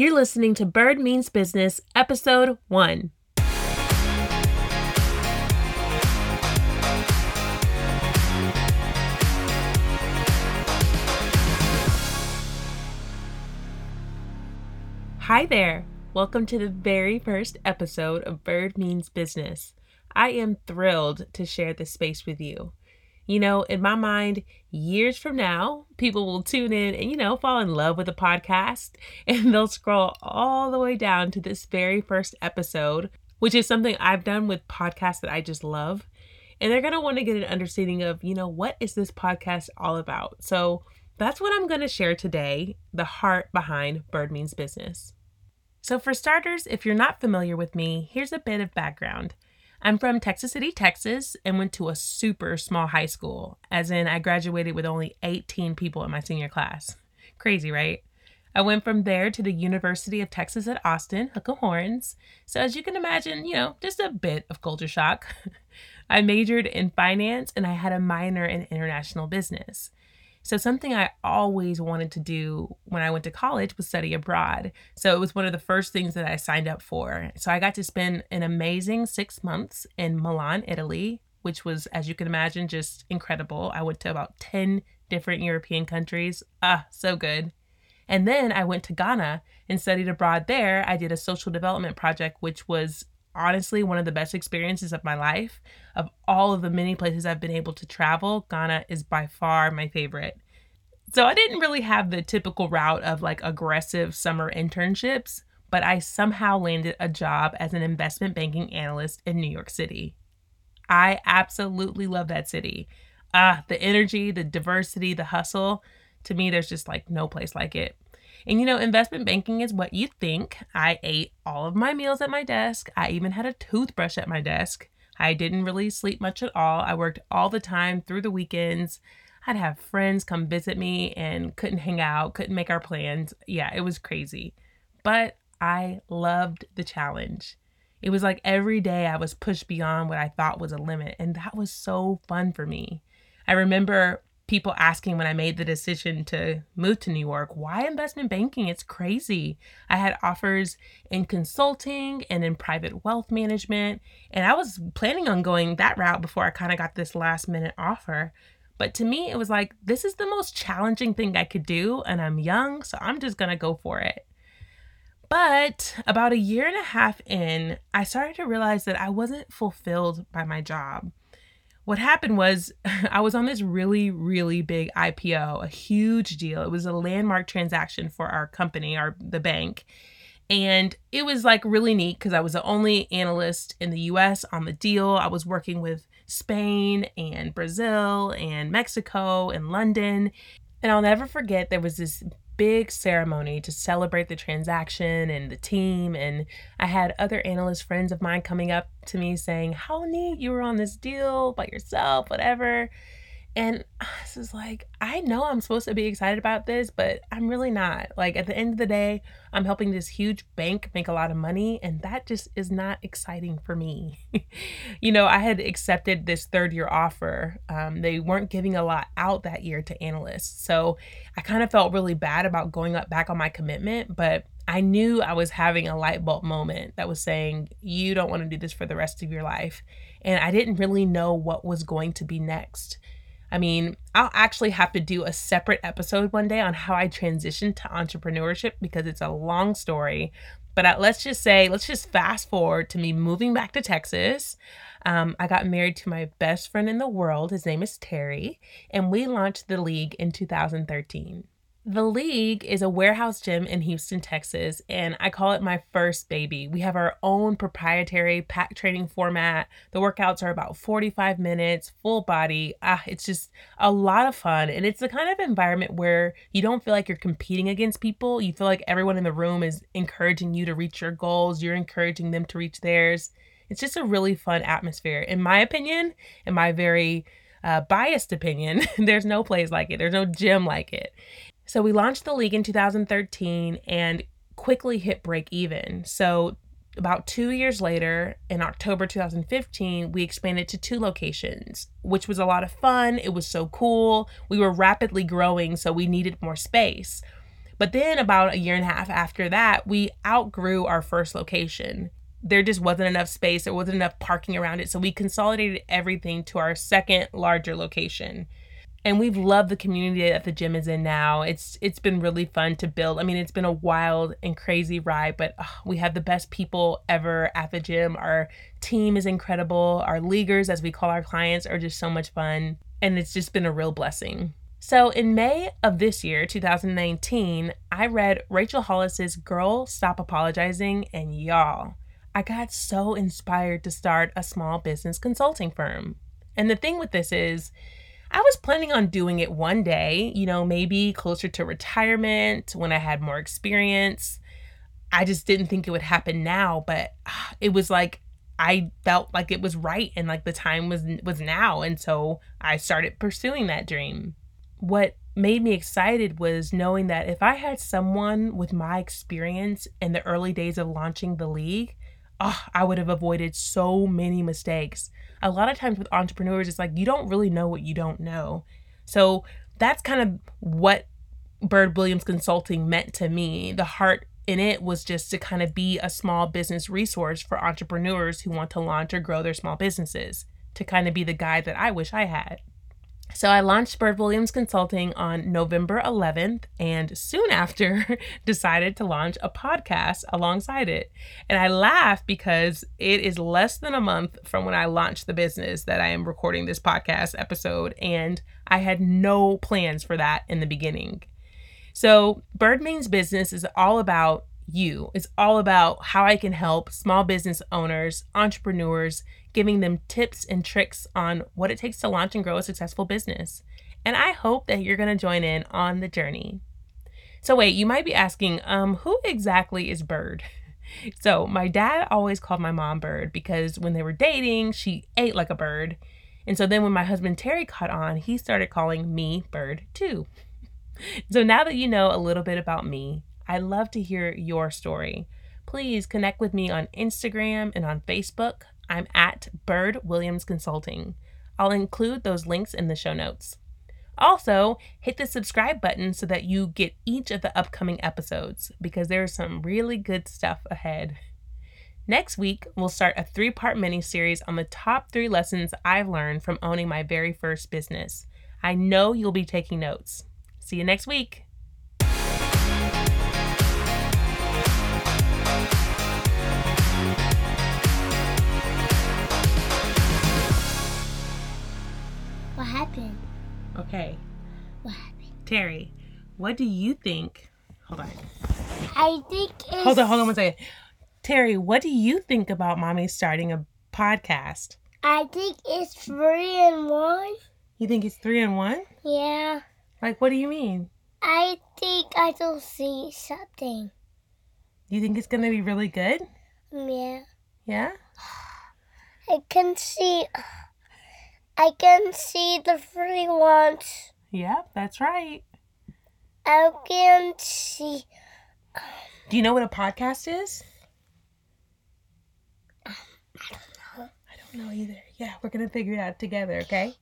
You're listening to Bird Means Business, Episode 1. Hi there. Welcome to the very first episode of Bird Means Business. I am thrilled to share this space with you. You know, in my mind, years from now, people will tune in and, you know, fall in love with the podcast and they'll scroll all the way down to this very first episode, which is something I've done with podcasts that I just love. And they're going to want to get an understanding of, you know, what is this podcast all about? So that's what I'm going to share today the heart behind Bird Means Business. So, for starters, if you're not familiar with me, here's a bit of background. I'm from Texas City, Texas, and went to a super small high school, as in, I graduated with only 18 people in my senior class. Crazy, right? I went from there to the University of Texas at Austin, Hook 'em Horns. So, as you can imagine, you know, just a bit of culture shock. I majored in finance and I had a minor in international business. So, something I always wanted to do when I went to college was study abroad. So, it was one of the first things that I signed up for. So, I got to spend an amazing six months in Milan, Italy, which was, as you can imagine, just incredible. I went to about 10 different European countries. Ah, so good. And then I went to Ghana and studied abroad there. I did a social development project, which was honestly one of the best experiences of my life. Of all of the many places I've been able to travel, Ghana is by far my favorite. So I didn't really have the typical route of like aggressive summer internships, but I somehow landed a job as an investment banking analyst in New York City. I absolutely love that city. Ah, the energy, the diversity, the hustle. To me, there's just like no place like it. And you know, investment banking is what you think. I ate all of my meals at my desk. I even had a toothbrush at my desk. I didn't really sleep much at all. I worked all the time through the weekends. I'd have friends come visit me and couldn't hang out, couldn't make our plans. Yeah, it was crazy. But I loved the challenge. It was like every day I was pushed beyond what I thought was a limit, and that was so fun for me. I remember people asking when I made the decision to move to New York, why investment banking? It's crazy. I had offers in consulting and in private wealth management, and I was planning on going that route before I kind of got this last minute offer. But to me, it was like, this is the most challenging thing I could do, and I'm young, so I'm just gonna go for it. But about a year and a half in, I started to realize that I wasn't fulfilled by my job what happened was I was on this really, really big IPO, a huge deal. It was a landmark transaction for our company, our the bank. And it was like really neat because I was the only analyst in the US on the deal. I was working with Spain and Brazil and Mexico and London. And I'll never forget there was this big ceremony to celebrate the transaction and the team. And I had other analyst friends of mine coming up to me saying, How neat you were on this deal by yourself, whatever. And this is like, I know I'm supposed to be excited about this, but I'm really not. Like, at the end of the day, I'm helping this huge bank make a lot of money, and that just is not exciting for me. you know, I had accepted this third year offer. Um, they weren't giving a lot out that year to analysts. So I kind of felt really bad about going up back on my commitment, but I knew I was having a light bulb moment that was saying, you don't want to do this for the rest of your life. And I didn't really know what was going to be next. I mean, I'll actually have to do a separate episode one day on how I transitioned to entrepreneurship because it's a long story. But uh, let's just say, let's just fast forward to me moving back to Texas. Um, I got married to my best friend in the world. His name is Terry, and we launched the league in 2013. The League is a warehouse gym in Houston, Texas, and I call it my first baby. We have our own proprietary pack training format. The workouts are about 45 minutes, full body. Ah, it's just a lot of fun. And it's the kind of environment where you don't feel like you're competing against people. You feel like everyone in the room is encouraging you to reach your goals, you're encouraging them to reach theirs. It's just a really fun atmosphere. In my opinion, in my very uh, biased opinion, there's no place like it, there's no gym like it. So we launched the league in 2013 and quickly hit break even. So about two years later, in October 2015, we expanded to two locations, which was a lot of fun. It was so cool. We were rapidly growing, so we needed more space. But then, about a year and a half after that, we outgrew our first location. There just wasn't enough space, there wasn't enough parking around it. So we consolidated everything to our second larger location and we've loved the community that the gym is in now. It's it's been really fun to build. I mean, it's been a wild and crazy ride, but we have the best people ever at the gym. Our team is incredible. Our leaguers, as we call our clients, are just so much fun, and it's just been a real blessing. So, in May of this year, 2019, I read Rachel Hollis's Girl Stop Apologizing, and y'all, I got so inspired to start a small business consulting firm. And the thing with this is, I was planning on doing it one day, you know, maybe closer to retirement when I had more experience. I just didn't think it would happen now, but ah, it was like I felt like it was right and like the time was was now and so I started pursuing that dream. What made me excited was knowing that if I had someone with my experience in the early days of launching the league, oh, I would have avoided so many mistakes. A lot of times with entrepreneurs, it's like you don't really know what you don't know. So that's kind of what Bird Williams Consulting meant to me. The heart in it was just to kind of be a small business resource for entrepreneurs who want to launch or grow their small businesses, to kind of be the guide that I wish I had. So I launched Bird Williams Consulting on November 11th and soon after decided to launch a podcast alongside it. And I laugh because it is less than a month from when I launched the business that I am recording this podcast episode and I had no plans for that in the beginning. So, Bird Means Business is all about you. It's all about how I can help small business owners, entrepreneurs, giving them tips and tricks on what it takes to launch and grow a successful business. And I hope that you're going to join in on the journey. So, wait, you might be asking, um, who exactly is Bird? So, my dad always called my mom Bird because when they were dating, she ate like a bird. And so then when my husband Terry caught on, he started calling me Bird too. So now that you know a little bit about me, I love to hear your story. Please connect with me on Instagram and on Facebook. I'm at Bird Williams Consulting. I'll include those links in the show notes. Also, hit the subscribe button so that you get each of the upcoming episodes because there's some really good stuff ahead. Next week, we'll start a three part mini series on the top three lessons I've learned from owning my very first business. I know you'll be taking notes. See you next week. Happened? Okay. What happened? Terry, what do you think? Hold on. I think it's... Hold on, hold on one second. Terry, what do you think about mommy starting a podcast? I think it's three and one. You think it's three and one? Yeah. Like, what do you mean? I think I don't see something. You think it's gonna be really good? Yeah. Yeah? I can see. I can see the three ones. Yep, that's right. I can see. Do you know what a podcast is? Um, I don't know. I don't know either. Yeah, we're gonna figure it out together, okay?